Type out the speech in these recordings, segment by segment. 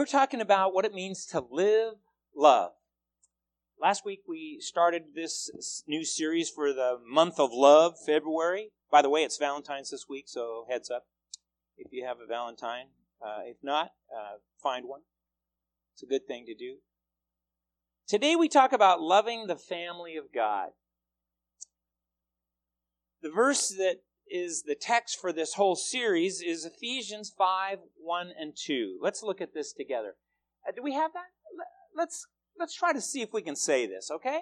We're talking about what it means to live love. Last week we started this new series for the month of love, February. By the way, it's Valentine's this week, so heads up if you have a Valentine. Uh, if not, uh, find one. It's a good thing to do. Today we talk about loving the family of God. The verse that is the text for this whole series is Ephesians 5 1 and 2. Let's look at this together. Uh, do we have that? Let's let's try to see if we can say this, okay?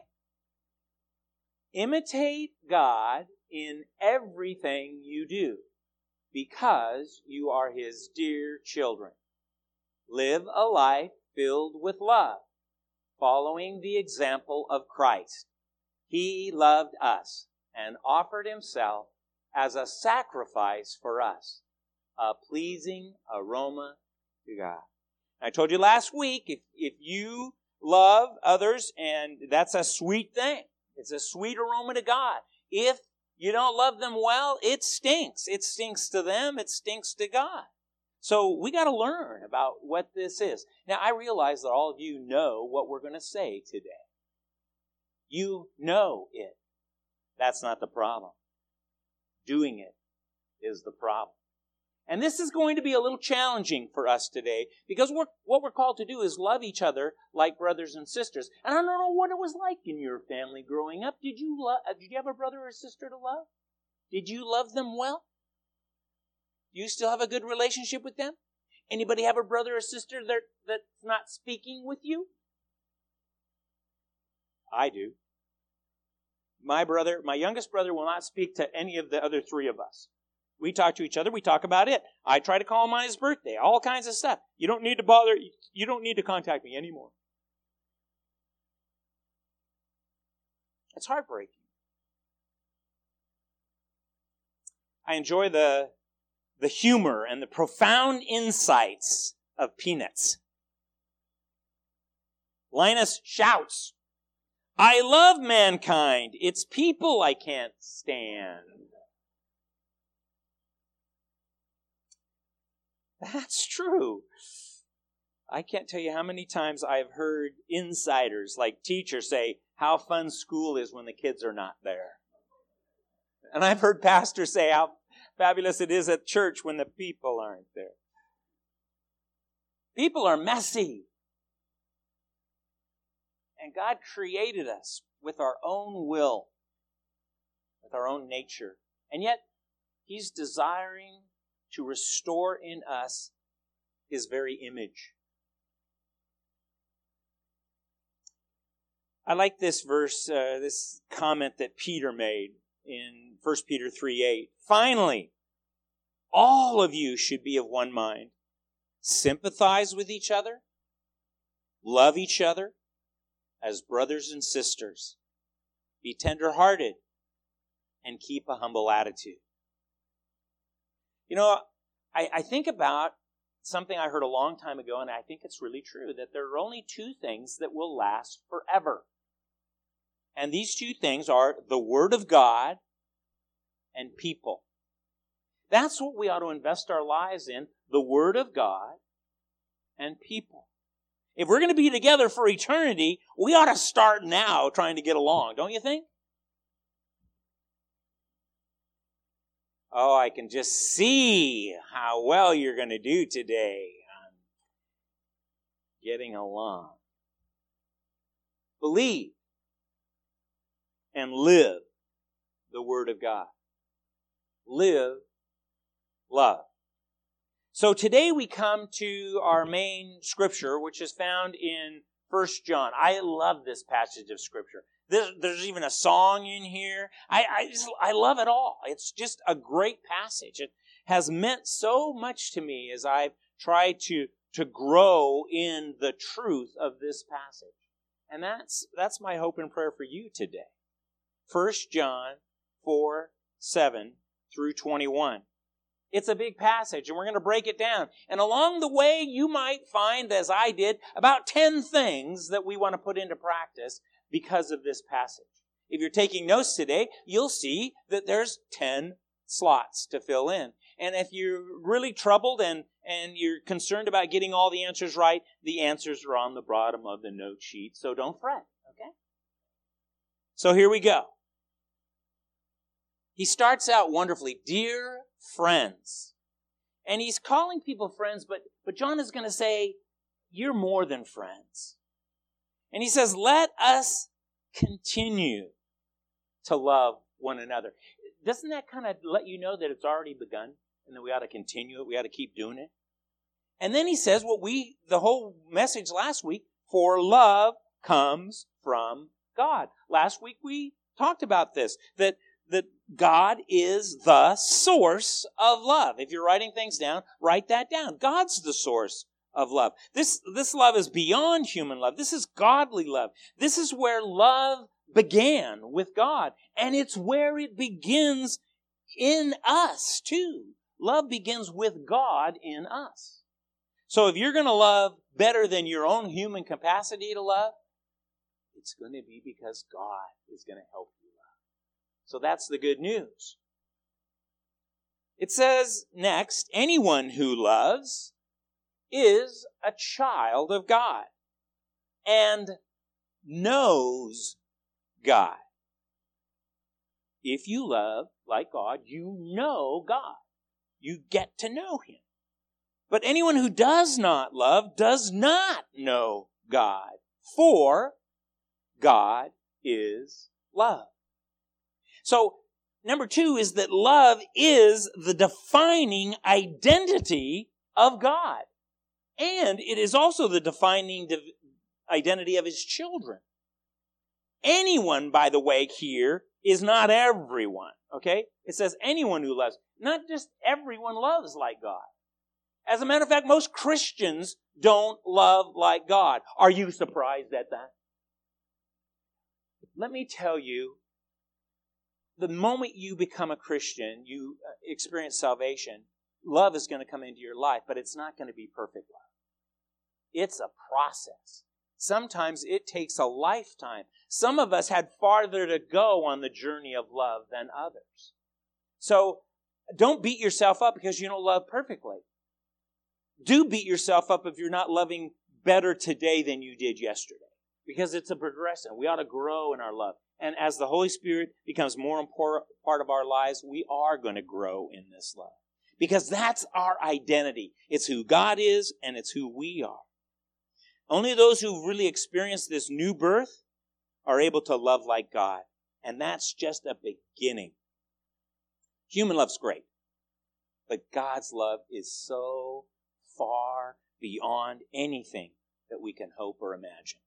Imitate God in everything you do because you are his dear children. Live a life filled with love, following the example of Christ. He loved us and offered himself as a sacrifice for us, a pleasing aroma to God. I told you last week, if, if you love others, and that's a sweet thing. It's a sweet aroma to God. If you don't love them well, it stinks. It stinks to them, it stinks to God. So we got to learn about what this is. Now, I realize that all of you know what we're going to say today. You know it. That's not the problem. Doing it is the problem. And this is going to be a little challenging for us today because we're, what we're called to do is love each other like brothers and sisters. And I don't know what it was like in your family growing up. Did you love, uh, did you have a brother or sister to love? Did you love them well? Do you still have a good relationship with them? Anybody have a brother or sister that, that's not speaking with you? I do. My brother, my youngest brother will not speak to any of the other three of us. We talk to each other. We talk about it. I try to call him on his birthday. All kinds of stuff. You don't need to bother. You don't need to contact me anymore. It's heartbreaking. I enjoy the, the humor and the profound insights of Peanuts. Linus shouts, I love mankind. It's people I can't stand. That's true. I can't tell you how many times I've heard insiders, like teachers, say how fun school is when the kids are not there. And I've heard pastors say how fabulous it is at church when the people aren't there. People are messy. And God created us with our own will, with our own nature. And yet, He's desiring to restore in us his very image. I like this verse, uh, this comment that Peter made in 1 Peter 3 8. Finally, all of you should be of one mind. Sympathize with each other, love each other as brothers and sisters, be tenderhearted, and keep a humble attitude. You know, I, I think about something I heard a long time ago, and I think it's really true that there are only two things that will last forever. And these two things are the Word of God and people. That's what we ought to invest our lives in the Word of God and people. If we're going to be together for eternity, we ought to start now trying to get along, don't you think? Oh, I can just see how well you're going to do today on getting along. Believe and live the Word of God. Live love. So today we come to our main scripture, which is found in First John. I love this passage of scripture. There's, there's even a song in here. I, I, just, I love it all. It's just a great passage. It has meant so much to me as I've tried to, to grow in the truth of this passage. And that's, that's my hope and prayer for you today. 1 John 4, 7 through 21. It's a big passage, and we're going to break it down. And along the way, you might find, as I did, about 10 things that we want to put into practice because of this passage. If you're taking notes today, you'll see that there's 10 slots to fill in. And if you're really troubled and, and you're concerned about getting all the answers right, the answers are on the bottom of the note sheet, so don't fret, okay? So here we go. He starts out wonderfully, dear friends. And he's calling people friends, but, but John is going to say, you're more than friends. And he says, let us continue to love one another. Doesn't that kind of let you know that it's already begun and that we ought to continue it? We ought to keep doing it? And then he says what we, the whole message last week, for love comes from God. Last week we talked about this, that, that God is the source of love. If you're writing things down, write that down. God's the source of love. This, this love is beyond human love. This is godly love. This is where love began with God. And it's where it begins in us too. Love begins with God in us. So if you're going to love better than your own human capacity to love, it's going to be because God is going to help. So that's the good news. It says next, anyone who loves is a child of God and knows God. If you love like God, you know God. You get to know Him. But anyone who does not love does not know God, for God is love. So, number two is that love is the defining identity of God. And it is also the defining identity of his children. Anyone, by the way, here is not everyone. Okay? It says anyone who loves. Not just everyone loves like God. As a matter of fact, most Christians don't love like God. Are you surprised at that? Let me tell you, the moment you become a Christian, you uh, experience salvation, love is going to come into your life, but it's not going to be perfect love. It's a process. Sometimes it takes a lifetime. Some of us had farther to go on the journey of love than others. So don't beat yourself up because you don't love perfectly. Do beat yourself up if you're not loving better today than you did yesterday because it's a progression. We ought to grow in our love. And as the Holy Spirit becomes more important part of our lives, we are going to grow in this love because that's our identity. It's who God is and it's who we are. Only those who really experience this new birth are able to love like God. And that's just a beginning. Human love's great. But God's love is so far beyond anything that we can hope or imagine.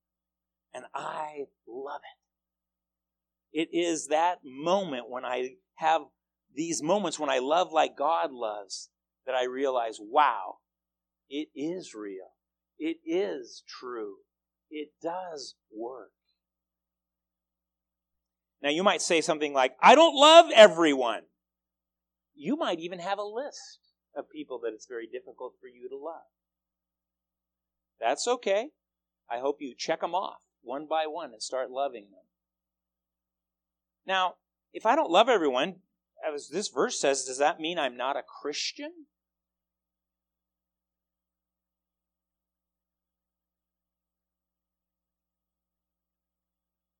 And I love it. It is that moment when I have these moments when I love like God loves that I realize, wow, it is real. It is true. It does work. Now, you might say something like, I don't love everyone. You might even have a list of people that it's very difficult for you to love. That's okay. I hope you check them off one by one and start loving them. Now, if I don't love everyone, as this verse says, does that mean I'm not a Christian?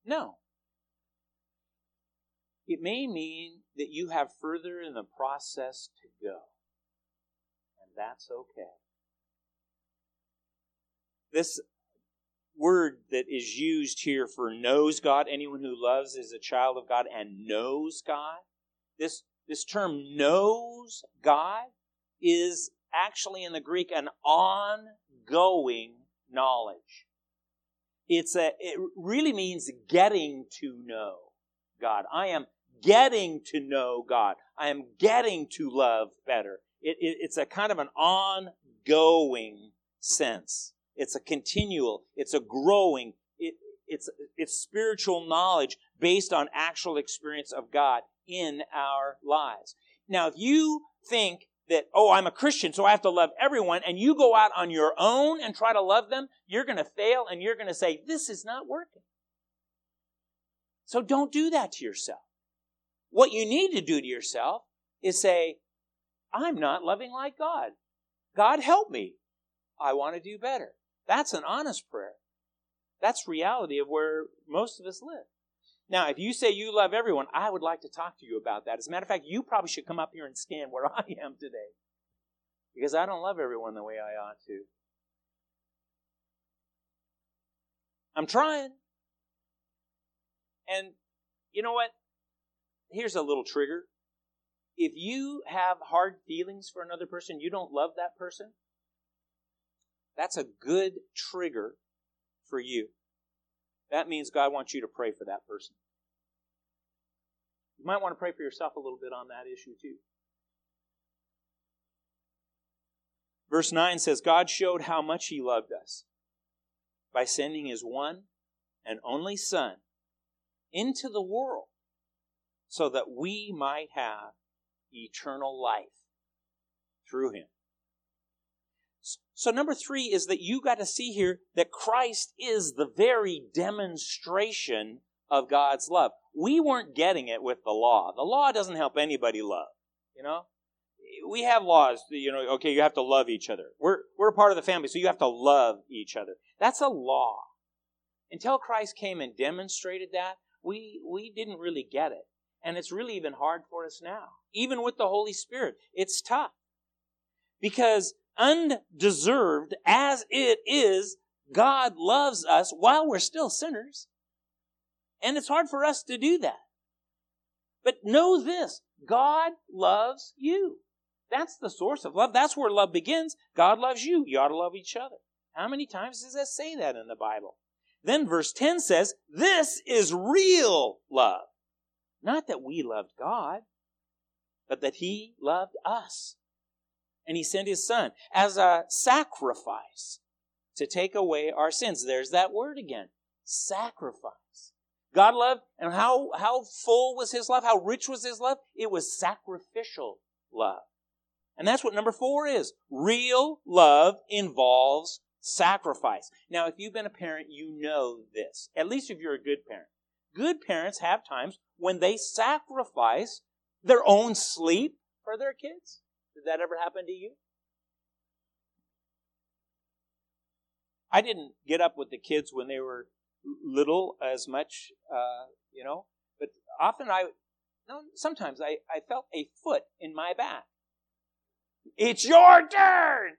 No. It may mean that you have further in the process to go. And that's okay. This word that is used here for knows God, anyone who loves is a child of God and knows God. This, this term knows God is actually in the Greek an ongoing knowledge. It's a, it really means getting to know God. I am getting to know God. I am getting to love better. It, it, it's a kind of an ongoing sense. It's a continual, it's a growing, it, it's, it's spiritual knowledge based on actual experience of God in our lives. Now, if you think that, oh, I'm a Christian, so I have to love everyone, and you go out on your own and try to love them, you're going to fail and you're going to say, this is not working. So don't do that to yourself. What you need to do to yourself is say, I'm not loving like God. God help me. I want to do better. That's an honest prayer. That's reality of where most of us live. Now, if you say you love everyone, I would like to talk to you about that. As a matter of fact, you probably should come up here and stand where I am today. Because I don't love everyone the way I ought to. I'm trying. And you know what? Here's a little trigger. If you have hard feelings for another person, you don't love that person, that's a good trigger for you. That means God wants you to pray for that person. You might want to pray for yourself a little bit on that issue too. Verse 9 says, God showed how much He loved us by sending His one and only Son into the world so that we might have eternal life through Him. So, number three is that you got to see here that Christ is the very demonstration of God's love. We weren't getting it with the law. The law doesn't help anybody love, you know? We have laws, you know, okay, you have to love each other. We're, we're part of the family, so you have to love each other. That's a law. Until Christ came and demonstrated that, we, we didn't really get it. And it's really even hard for us now. Even with the Holy Spirit, it's tough. Because undeserved as it is, God loves us while we're still sinners. And it's hard for us to do that. But know this God loves you. That's the source of love. That's where love begins. God loves you. You ought to love each other. How many times does that say that in the Bible? Then verse 10 says, This is real love. Not that we loved God, but that He loved us and he sent his son as a sacrifice to take away our sins. There's that word again. Sacrifice. God loved, and how, how full was his love? How rich was his love? It was sacrificial love. And that's what number four is. Real love involves sacrifice. Now, if you've been a parent, you know this. At least if you're a good parent. Good parents have times when they sacrifice their own sleep for their kids. Did that ever happen to you? I didn't get up with the kids when they were little as much, uh, you know, but often I, no, sometimes I, I felt a foot in my back. It's your turn!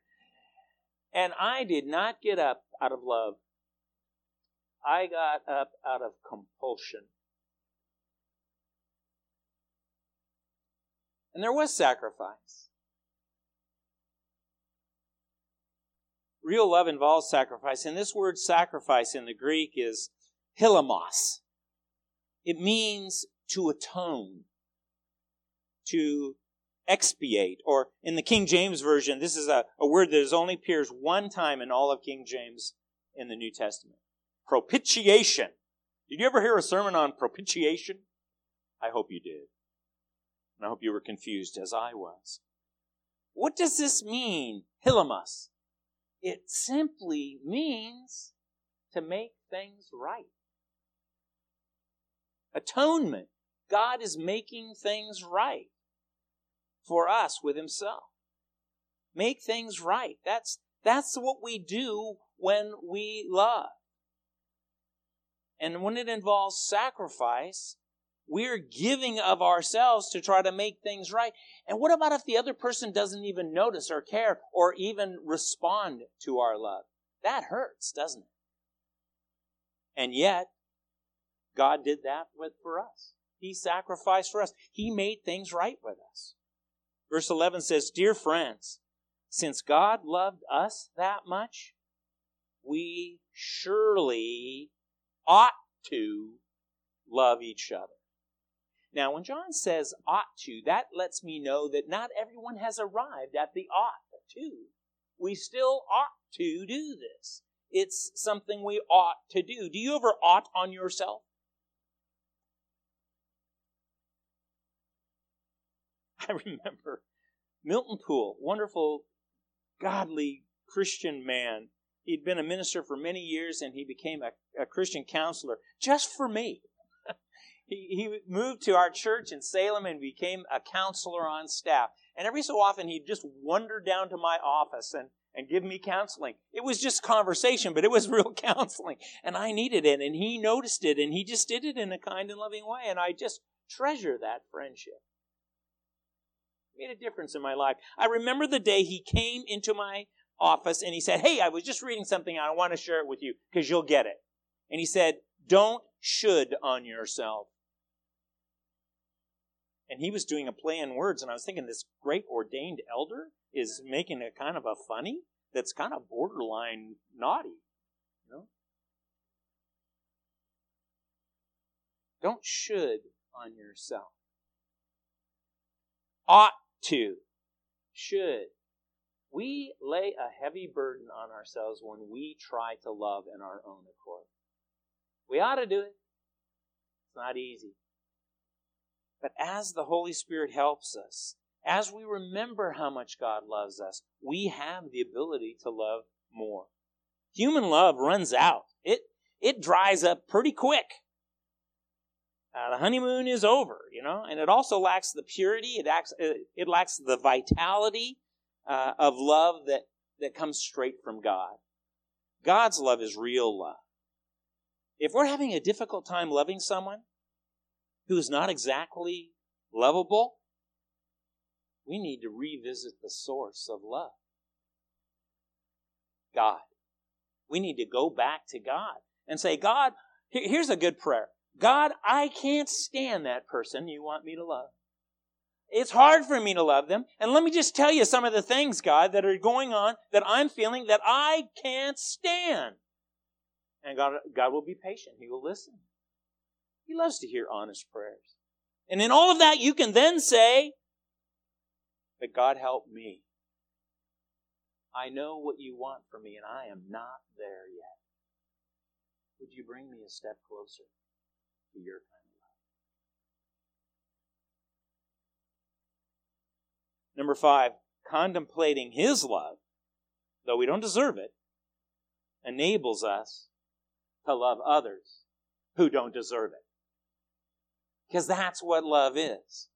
And I did not get up out of love. I got up out of compulsion. And there was sacrifice. Real love involves sacrifice, and this word sacrifice in the Greek is hilasmos. It means to atone, to expiate, or in the King James Version, this is a, a word that only appears one time in all of King James in the New Testament. Propitiation. Did you ever hear a sermon on propitiation? I hope you did. And I hope you were confused as I was. What does this mean, hilasmos? It simply means to make things right. Atonement. God is making things right for us with Himself. Make things right. That's, that's what we do when we love. And when it involves sacrifice, we're giving of ourselves to try to make things right. And what about if the other person doesn't even notice or care or even respond to our love? That hurts, doesn't it? And yet, God did that with, for us. He sacrificed for us. He made things right with us. Verse 11 says, Dear friends, since God loved us that much, we surely ought to love each other. Now, when John says ought to, that lets me know that not everyone has arrived at the ought to. We still ought to do this. It's something we ought to do. Do you ever ought on yourself? I remember Milton Poole, wonderful, godly Christian man. He'd been a minister for many years and he became a, a Christian counselor just for me he, he moved to our church in Salem and became a counselor on staff. And every so often, he'd just wander down to my office and, and give me counseling. It was just conversation, but it was real counseling. And I needed it, and he noticed it, and he just did it in a kind and loving way. And I just treasure that friendship. It made a difference in my life. I remember the day he came into my office and he said, Hey, I was just reading something. I want to share it with you because you'll get it. And he said, Don't should on yourself. And he was doing a play in words, and I was thinking this great ordained elder is making a kind of a funny that's kind of borderline naughty. You know? Don't should on yourself. Ought to. Should. We lay a heavy burden on ourselves when we try to love in our own accord. We ought to do it. It's not easy. But as the Holy Spirit helps us, as we remember how much God loves us, we have the ability to love more. Human love runs out. It, it dries up pretty quick. Uh, the honeymoon is over, you know, and it also lacks the purity, it, acts, uh, it lacks the vitality uh, of love that, that comes straight from God. God's love is real love. If we're having a difficult time loving someone, who is not exactly lovable, we need to revisit the source of love God. We need to go back to God and say, God, here's a good prayer. God, I can't stand that person you want me to love. It's hard for me to love them. And let me just tell you some of the things, God, that are going on that I'm feeling that I can't stand. And God, God will be patient. He will listen. He loves to hear honest prayers. And in all of that, you can then say, But God help me. I know what you want from me, and I am not there yet. Would you bring me a step closer to your kind of love? Number five, contemplating His love, though we don't deserve it, enables us to love others who don't deserve it. Because that's what love is.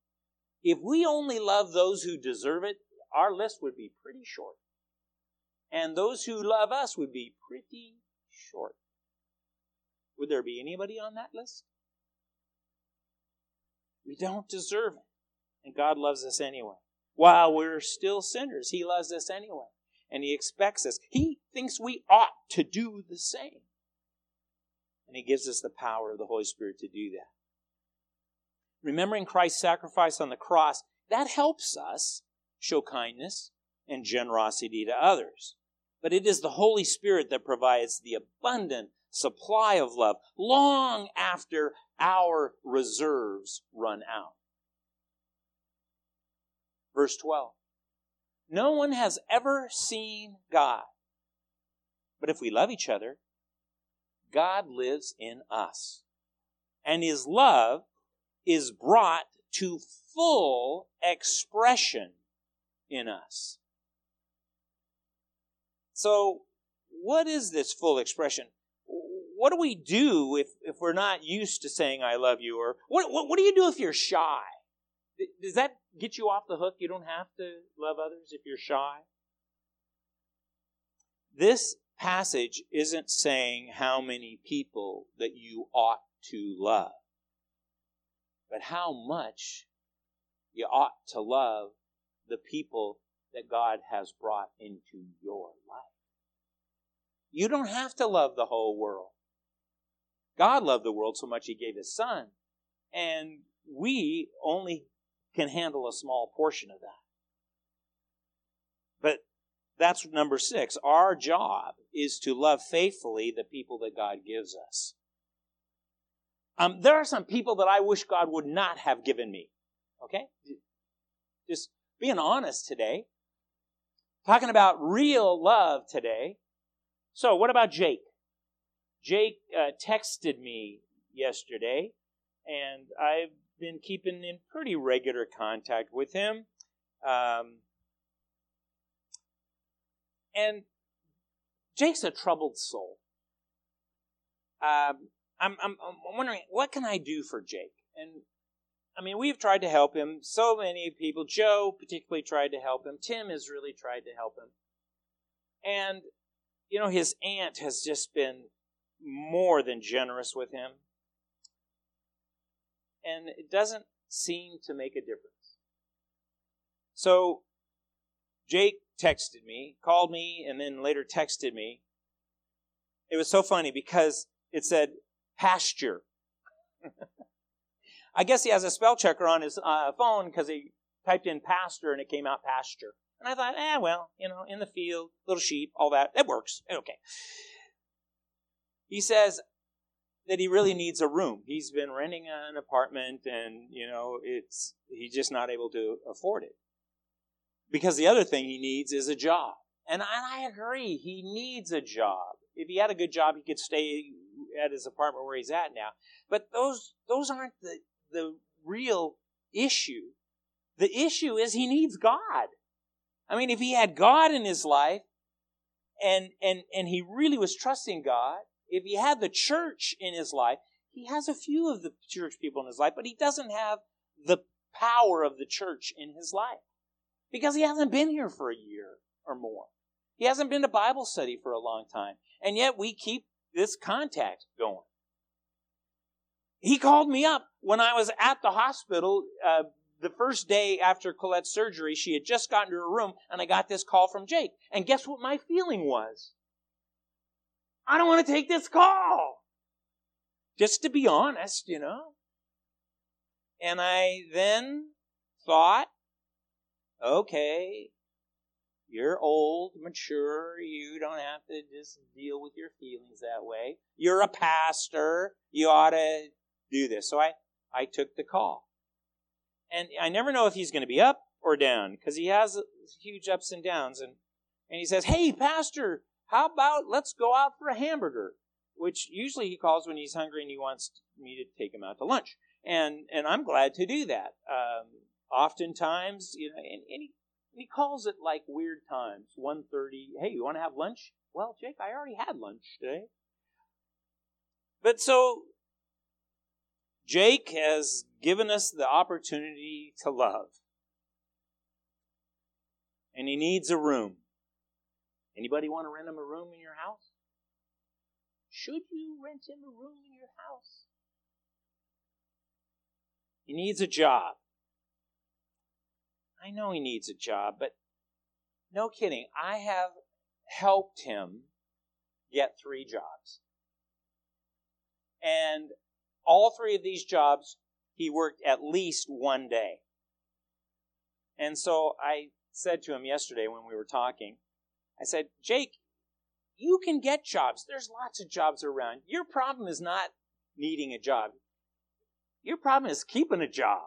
If we only love those who deserve it, our list would be pretty short. And those who love us would be pretty short. Would there be anybody on that list? We don't deserve it. And God loves us anyway. While we're still sinners, He loves us anyway. And He expects us. He thinks we ought to do the same. And He gives us the power of the Holy Spirit to do that remembering Christ's sacrifice on the cross, that helps us show kindness and generosity to others. But it is the Holy Spirit that provides the abundant supply of love long after our reserves run out. Verse 12 No one has ever seen God. But if we love each other, God lives in us. And his love is brought to full expression in us. So, what is this full expression? What do we do if, if we're not used to saying I love you? Or what, what, what do you do if you're shy? Does that get you off the hook? You don't have to love others if you're shy? This passage isn't saying how many people that you ought to love but how much you ought to love the people that God has brought into your life. You don't have to love the whole world. God loved the world so much he gave his son, and we only can handle a small portion of that. But that's number six. Our job is to love faithfully the people that God gives us. Um, there are some people that I wish God would not have given me. Okay? Just being honest today. Talking about real love today. So, what about Jake? Jake uh, texted me yesterday, and I've been keeping in pretty regular contact with him. Um, and Jake's a troubled soul. Um, I'm, I'm, I'm wondering what can I do for Jake? And I mean, we've tried to help him. So many people, Joe particularly tried to help him. Tim has really tried to help him. And, you know, his aunt has just been more than generous with him. And it doesn't seem to make a difference. So, Jake texted me, called me, and then later texted me. It was so funny because it said pasture. I guess he has a spell checker on his uh, phone because he typed in pasture and it came out pasture. And I thought, eh, well, you know, in the field, little sheep, all that, it works. Okay. He says that he really needs a room. He's been renting an apartment and, you know, it's, he's just not able to afford it. Because the other thing he needs is a job. And I agree, he needs a job. If he had a good job, he could stay at his apartment where he's at now. But those those aren't the the real issue. The issue is he needs God. I mean, if he had God in his life and and and he really was trusting God, if he had the church in his life, he has a few of the church people in his life, but he doesn't have the power of the church in his life because he hasn't been here for a year or more. He hasn't been to Bible study for a long time. And yet we keep this contact going. He called me up when I was at the hospital uh, the first day after Colette's surgery. She had just gotten to her room, and I got this call from Jake. And guess what my feeling was? I don't want to take this call. Just to be honest, you know. And I then thought, okay, you're old, mature. You don't have to just deal with your feelings that way. You're a pastor. You ought to do this. So I, I took the call. And I never know if he's going to be up or down because he has huge ups and downs. And, and he says, Hey, pastor, how about let's go out for a hamburger? Which usually he calls when he's hungry and he wants me to take him out to lunch. And, and I'm glad to do that. Um, oftentimes, you know, and, and he, he calls it like weird times. 1.30, hey, you want to have lunch? Well, Jake, I already had lunch today. But so Jake has given us the opportunity to love. And he needs a room. Anybody want to rent him a room in your house? Should you rent him a room in your house? He needs a job. I know he needs a job, but no kidding. I have helped him get three jobs. And all three of these jobs, he worked at least one day. And so I said to him yesterday when we were talking, I said, Jake, you can get jobs. There's lots of jobs around. Your problem is not needing a job. Your problem is keeping a job.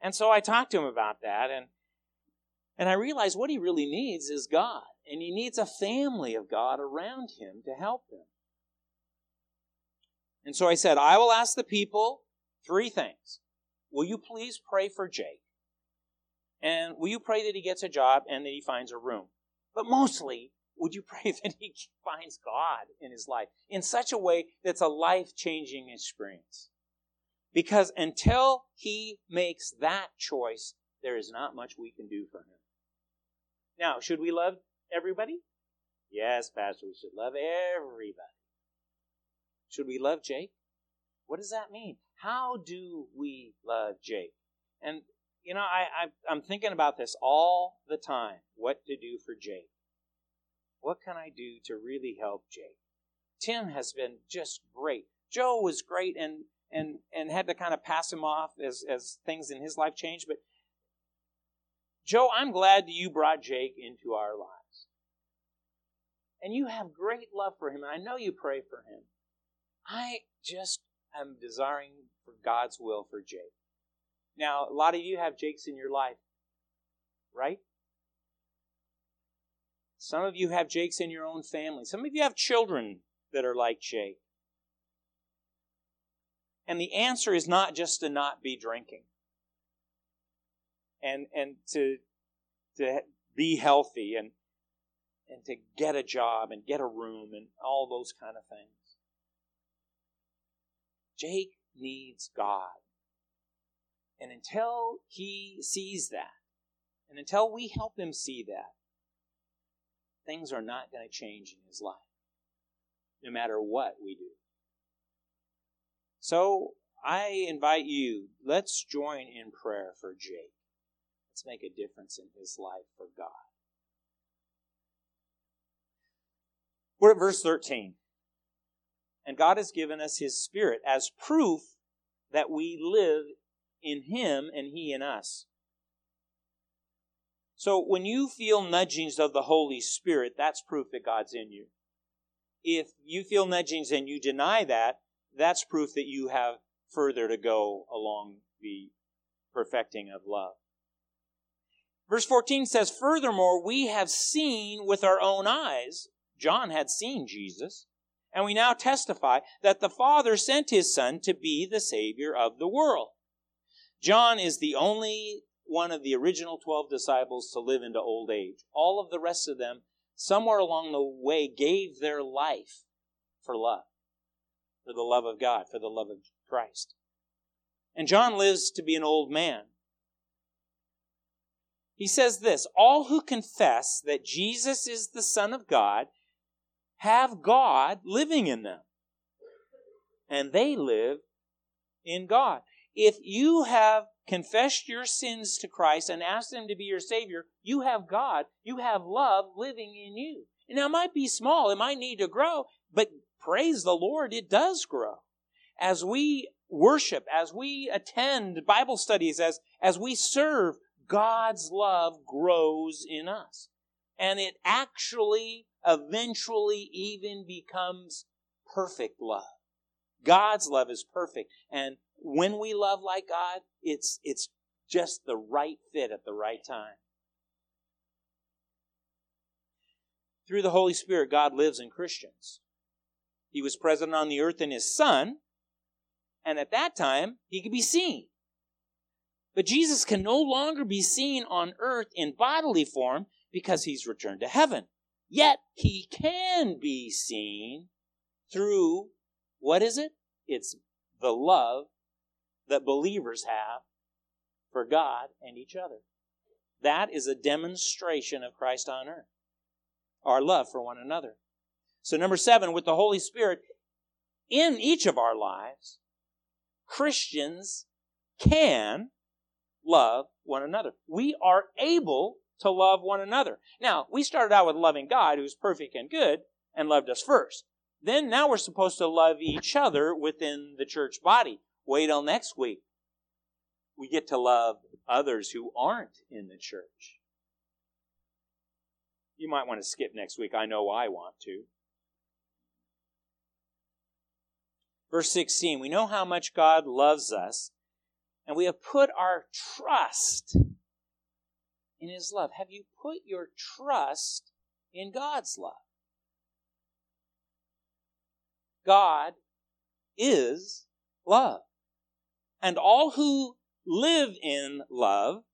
And so I talked to him about that and and I realized what he really needs is God. And he needs a family of God around him to help him. And so I said, I will ask the people three things. Will you please pray for Jake? And will you pray that he gets a job and that he finds a room? But mostly, would you pray that he finds God in his life in such a way that's a life changing experience? Because until he makes that choice, there is not much we can do for him. Now, should we love everybody? Yes, Pastor, we should love everybody. Should we love Jake? What does that mean? How do we love Jake? And, you know, I, I, I'm thinking about this all the time what to do for Jake. What can I do to really help Jake? Tim has been just great. Joe was great and and and had to kind of pass him off as as things in his life changed. But Joe, I'm glad you brought Jake into our lives, and you have great love for him, and I know you pray for him. I just am desiring for God's will for Jake. Now, a lot of you have Jakes in your life, right? Some of you have Jakes in your own family. Some of you have children that are like Jake. And the answer is not just to not be drinking and, and to, to be healthy and, and to get a job and get a room and all those kind of things. Jake needs God. And until he sees that, and until we help him see that, things are not going to change in his life, no matter what we do. So I invite you, let's join in prayer for Jake. Let's make a difference in his life for God. We're at verse 13. And God has given us his Spirit as proof that we live in him and he in us. So when you feel nudgings of the Holy Spirit, that's proof that God's in you. If you feel nudgings and you deny that, that's proof that you have further to go along the perfecting of love. Verse 14 says, Furthermore, we have seen with our own eyes, John had seen Jesus, and we now testify that the Father sent his Son to be the Savior of the world. John is the only one of the original 12 disciples to live into old age. All of the rest of them, somewhere along the way, gave their life for love, for the love of God, for the love of Christ. And John lives to be an old man. He says this All who confess that Jesus is the Son of God have God living in them. And they live in God. If you have confessed your sins to Christ and asked Him to be your Savior, you have God, you have love living in you. Now, it might be small, it might need to grow, but praise the Lord, it does grow. As we worship, as we attend Bible studies, as, as we serve, God's love grows in us. And it actually eventually even becomes perfect love. God's love is perfect. And when we love like God, it's, it's just the right fit at the right time. Through the Holy Spirit, God lives in Christians. He was present on the earth in His Son, and at that time, He could be seen. But Jesus can no longer be seen on earth in bodily form because He's returned to heaven. Yet He can be seen through, what is it? It's the love that believers have for God and each other. That is a demonstration of Christ on earth. Our love for one another. So, number seven, with the Holy Spirit in each of our lives, Christians can love one another. We are able to love one another. Now, we started out with loving God, who's perfect and good, and loved us first. Then, now we're supposed to love each other within the church body. Wait till next week. We get to love others who aren't in the church. You might want to skip next week. I know I want to. Verse 16 We know how much God loves us, and we have put our trust in His love. Have you put your trust in God's love? God is love. And all who live in love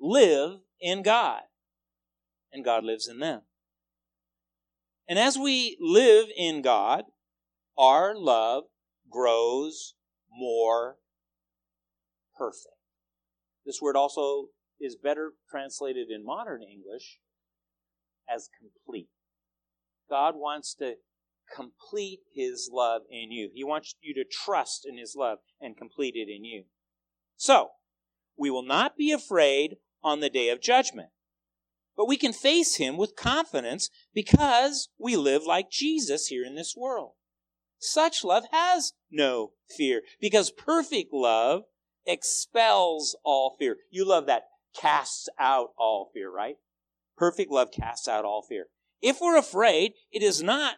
live in God, and God lives in them. And as we live in God, our love grows more perfect. This word also is better translated in modern English as complete. God wants to complete his love in you. He wants you to trust in his love and complete it in you. So, we will not be afraid on the day of judgment, but we can face him with confidence because we live like Jesus here in this world. Such love has no fear because perfect love expels all fear. You love that casts out all fear, right? Perfect love casts out all fear. If we're afraid, it is not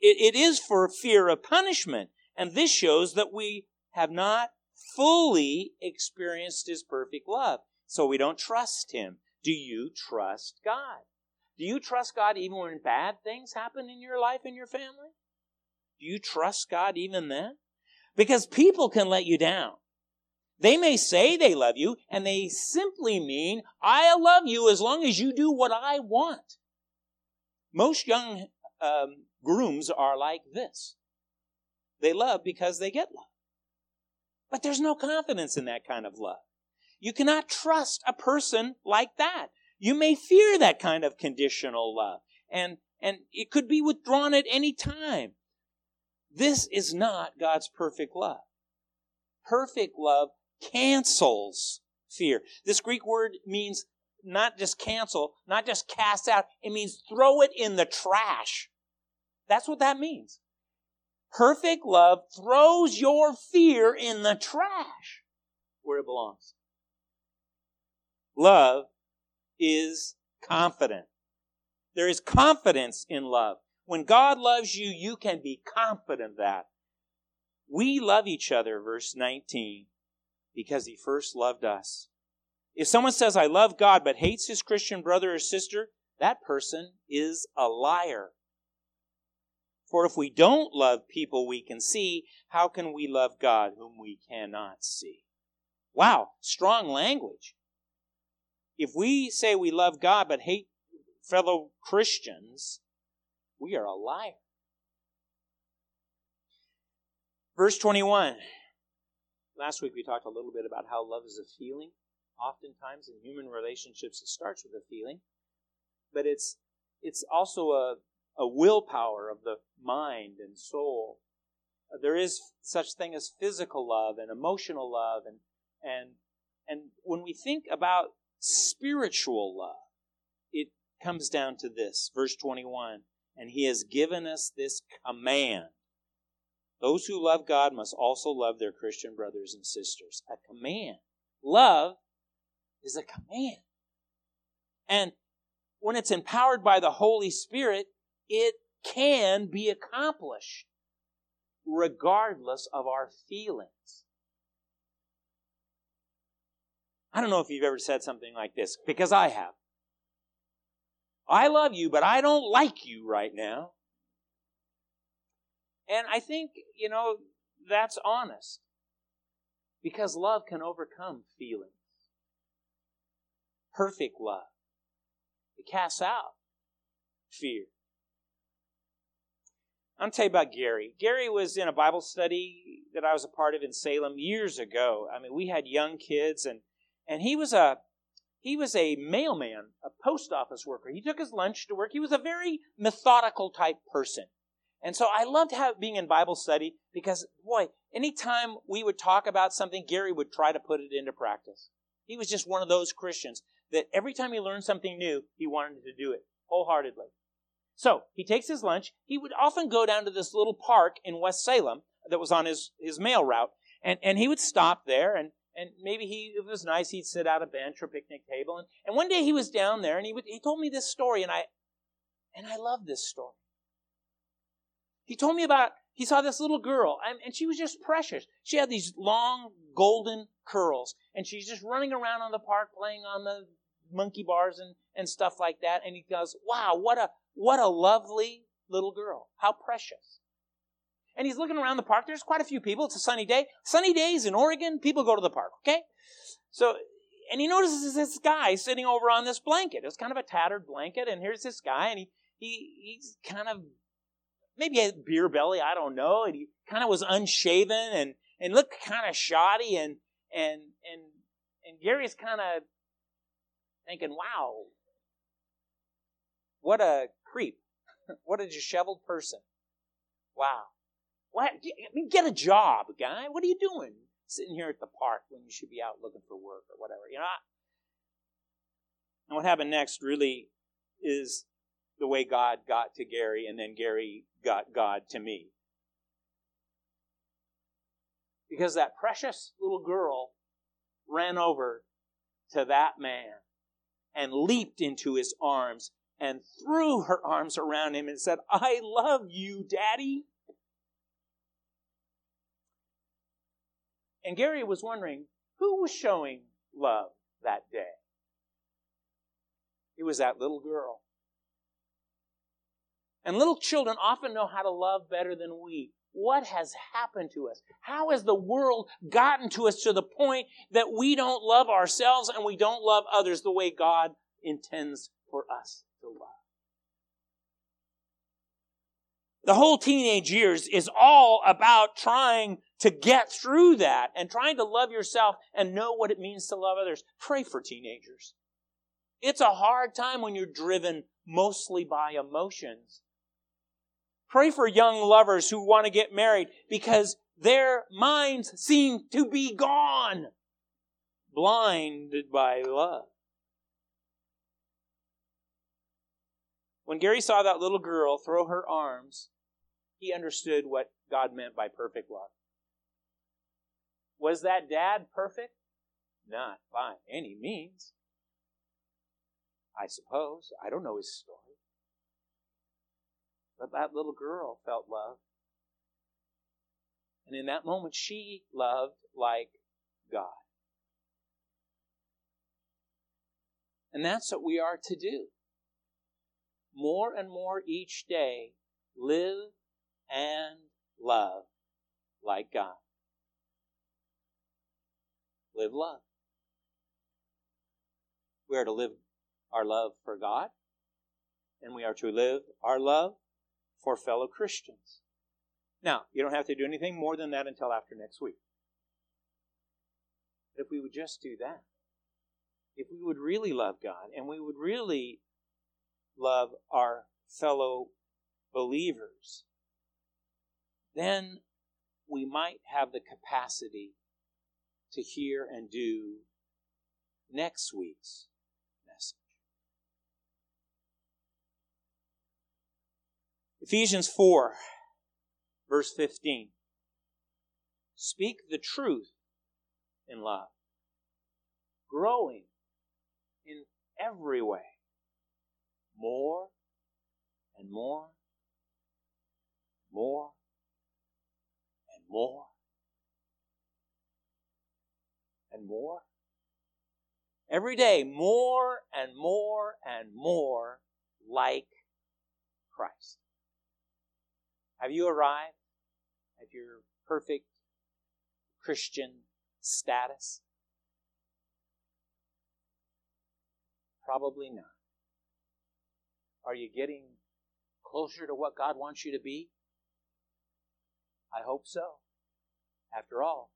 it, it is for fear of punishment. And this shows that we have not fully experienced His perfect love. So we don't trust Him. Do you trust God? Do you trust God even when bad things happen in your life and your family? Do you trust God even then? Because people can let you down. They may say they love you, and they simply mean, I love you as long as you do what I want. Most young um, grooms are like this. They love because they get love. But there's no confidence in that kind of love. You cannot trust a person like that. You may fear that kind of conditional love. And, and it could be withdrawn at any time. This is not God's perfect love. Perfect love cancels fear. This Greek word means not just cancel, not just cast out, it means throw it in the trash. That's what that means. Perfect love throws your fear in the trash where it belongs. Love is confident. There is confidence in love. When God loves you, you can be confident that. We love each other, verse 19, because he first loved us. If someone says, I love God, but hates his Christian brother or sister, that person is a liar. For if we don't love people we can see, how can we love God whom we cannot see? Wow, strong language. If we say we love God but hate fellow Christians, we are a liar. Verse 21. Last week we talked a little bit about how love is a feeling. Oftentimes in human relationships it starts with a feeling, but it's it's also a, a willpower of the mind and soul. Uh, there is such thing as physical love and emotional love and and and when we think about spiritual love, it comes down to this, verse 21, and he has given us this command. Those who love God must also love their Christian brothers and sisters. A command. Love is a command. And when it's empowered by the Holy Spirit, it can be accomplished regardless of our feelings. I don't know if you've ever said something like this, because I have. I love you, but I don't like you right now. And I think, you know, that's honest. Because love can overcome feelings. Perfect love. It casts out fear. I'm tell you about Gary. Gary was in a Bible study that I was a part of in Salem years ago. I mean, we had young kids and and he was a he was a mailman, a post office worker. He took his lunch to work. He was a very methodical type person. And so I loved being in Bible study because, boy, anytime we would talk about something, Gary would try to put it into practice. He was just one of those Christians that every time he learned something new, he wanted to do it wholeheartedly. So he takes his lunch. He would often go down to this little park in West Salem that was on his, his mail route, and, and he would stop there and and maybe he it was nice he'd sit at a bench or picnic table and, and one day he was down there and he would, he told me this story and I and I love this story. He told me about he saw this little girl and, and she was just precious. She had these long golden curls and she's just running around on the park playing on the monkey bars and, and stuff like that and he goes, "Wow, what a what a lovely little girl. How precious." And he's looking around the park. There's quite a few people. It's a sunny day. Sunny days in Oregon, people go to the park, okay? So, and he notices this guy sitting over on this blanket. It's kind of a tattered blanket, and here's this guy, and he, he he's kind of maybe a beer belly, I don't know, and he kind of was unshaven and and looked kind of shoddy, and and and and Gary's kind of thinking, "Wow, what a creep, what a disheveled person, wow." What? I mean, get a job, guy. What are you doing? Sitting here at the park when you should be out looking for work or whatever, you know? And what happened next really is the way God got to Gary, and then Gary got God to me. Because that precious little girl ran over to that man and leaped into his arms and threw her arms around him and said, I love you, Daddy. And Gary was wondering who was showing love that day. It was that little girl. And little children often know how to love better than we. What has happened to us? How has the world gotten to us to the point that we don't love ourselves and we don't love others the way God intends for us to love? The whole teenage years is all about trying to get through that and trying to love yourself and know what it means to love others, pray for teenagers. It's a hard time when you're driven mostly by emotions. Pray for young lovers who want to get married because their minds seem to be gone, blinded by love. When Gary saw that little girl throw her arms, he understood what God meant by perfect love. Was that dad perfect? Not by any means. I suppose. I don't know his story. But that little girl felt love. And in that moment, she loved like God. And that's what we are to do. More and more each day, live and love like God. Live love. We are to live our love for God, and we are to live our love for fellow Christians. Now, you don't have to do anything more than that until after next week. But if we would just do that, if we would really love God and we would really love our fellow believers, then we might have the capacity to hear and do next week's message. Ephesians 4, verse 15. Speak the truth in love, growing in every way, more and more, more and more and more. Every day, more and more and more like Christ. Have you arrived at your perfect Christian status? Probably not. Are you getting closer to what God wants you to be? I hope so. After all,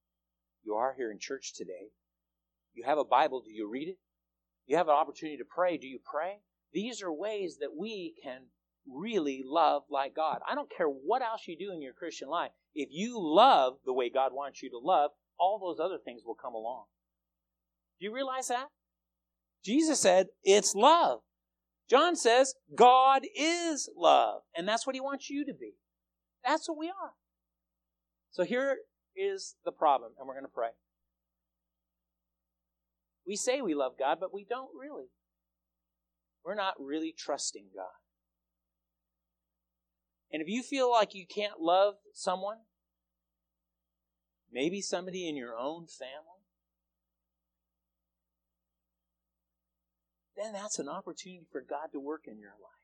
you are here in church today. You have a Bible. Do you read it? You have an opportunity to pray. Do you pray? These are ways that we can really love like God. I don't care what else you do in your Christian life. If you love the way God wants you to love, all those other things will come along. Do you realize that? Jesus said it's love. John says God is love, and that's what he wants you to be. That's what we are. So here is the problem, and we're going to pray. We say we love God, but we don't really. We're not really trusting God. And if you feel like you can't love someone, maybe somebody in your own family, then that's an opportunity for God to work in your life.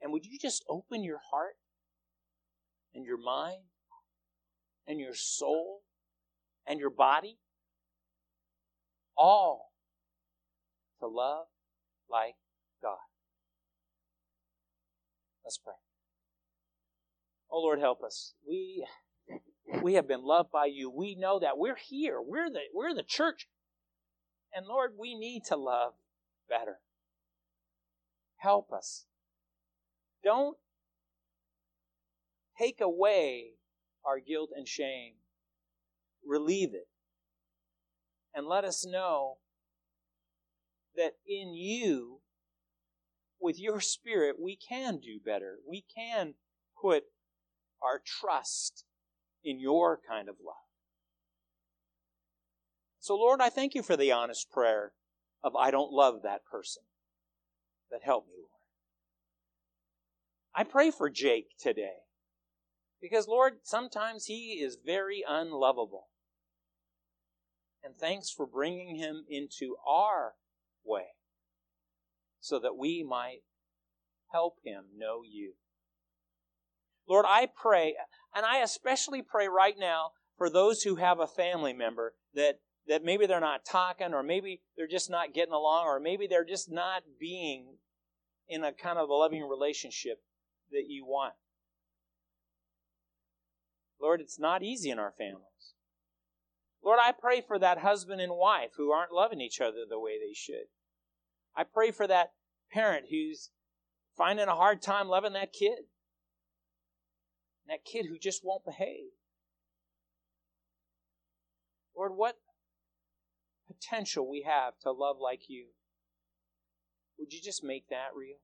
And would you just open your heart and your mind and your soul and your body all to love like God. Let's pray. Oh Lord, help us. We we have been loved by you. We know that we're here. We're the we're the church. And Lord, we need to love better. Help us. Don't take away our guilt and shame. Relieve it. And let us know that in you, with your spirit, we can do better. We can put our trust in your kind of love. So, Lord, I thank you for the honest prayer of, I don't love that person. That help me, Lord. I pray for Jake today. Because, Lord, sometimes he is very unlovable. And thanks for bringing him into our way so that we might help him know you. Lord, I pray, and I especially pray right now for those who have a family member that, that maybe they're not talking, or maybe they're just not getting along, or maybe they're just not being in a kind of a loving relationship that you want. Lord, it's not easy in our families. Lord, I pray for that husband and wife who aren't loving each other the way they should. I pray for that parent who's finding a hard time loving that kid. That kid who just won't behave. Lord, what potential we have to love like you. Would you just make that real?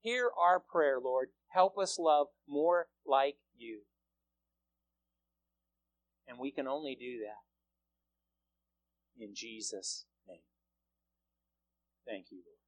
Hear our prayer, Lord. Help us love more like you. And we can only do that in Jesus' name. Thank you, Lord.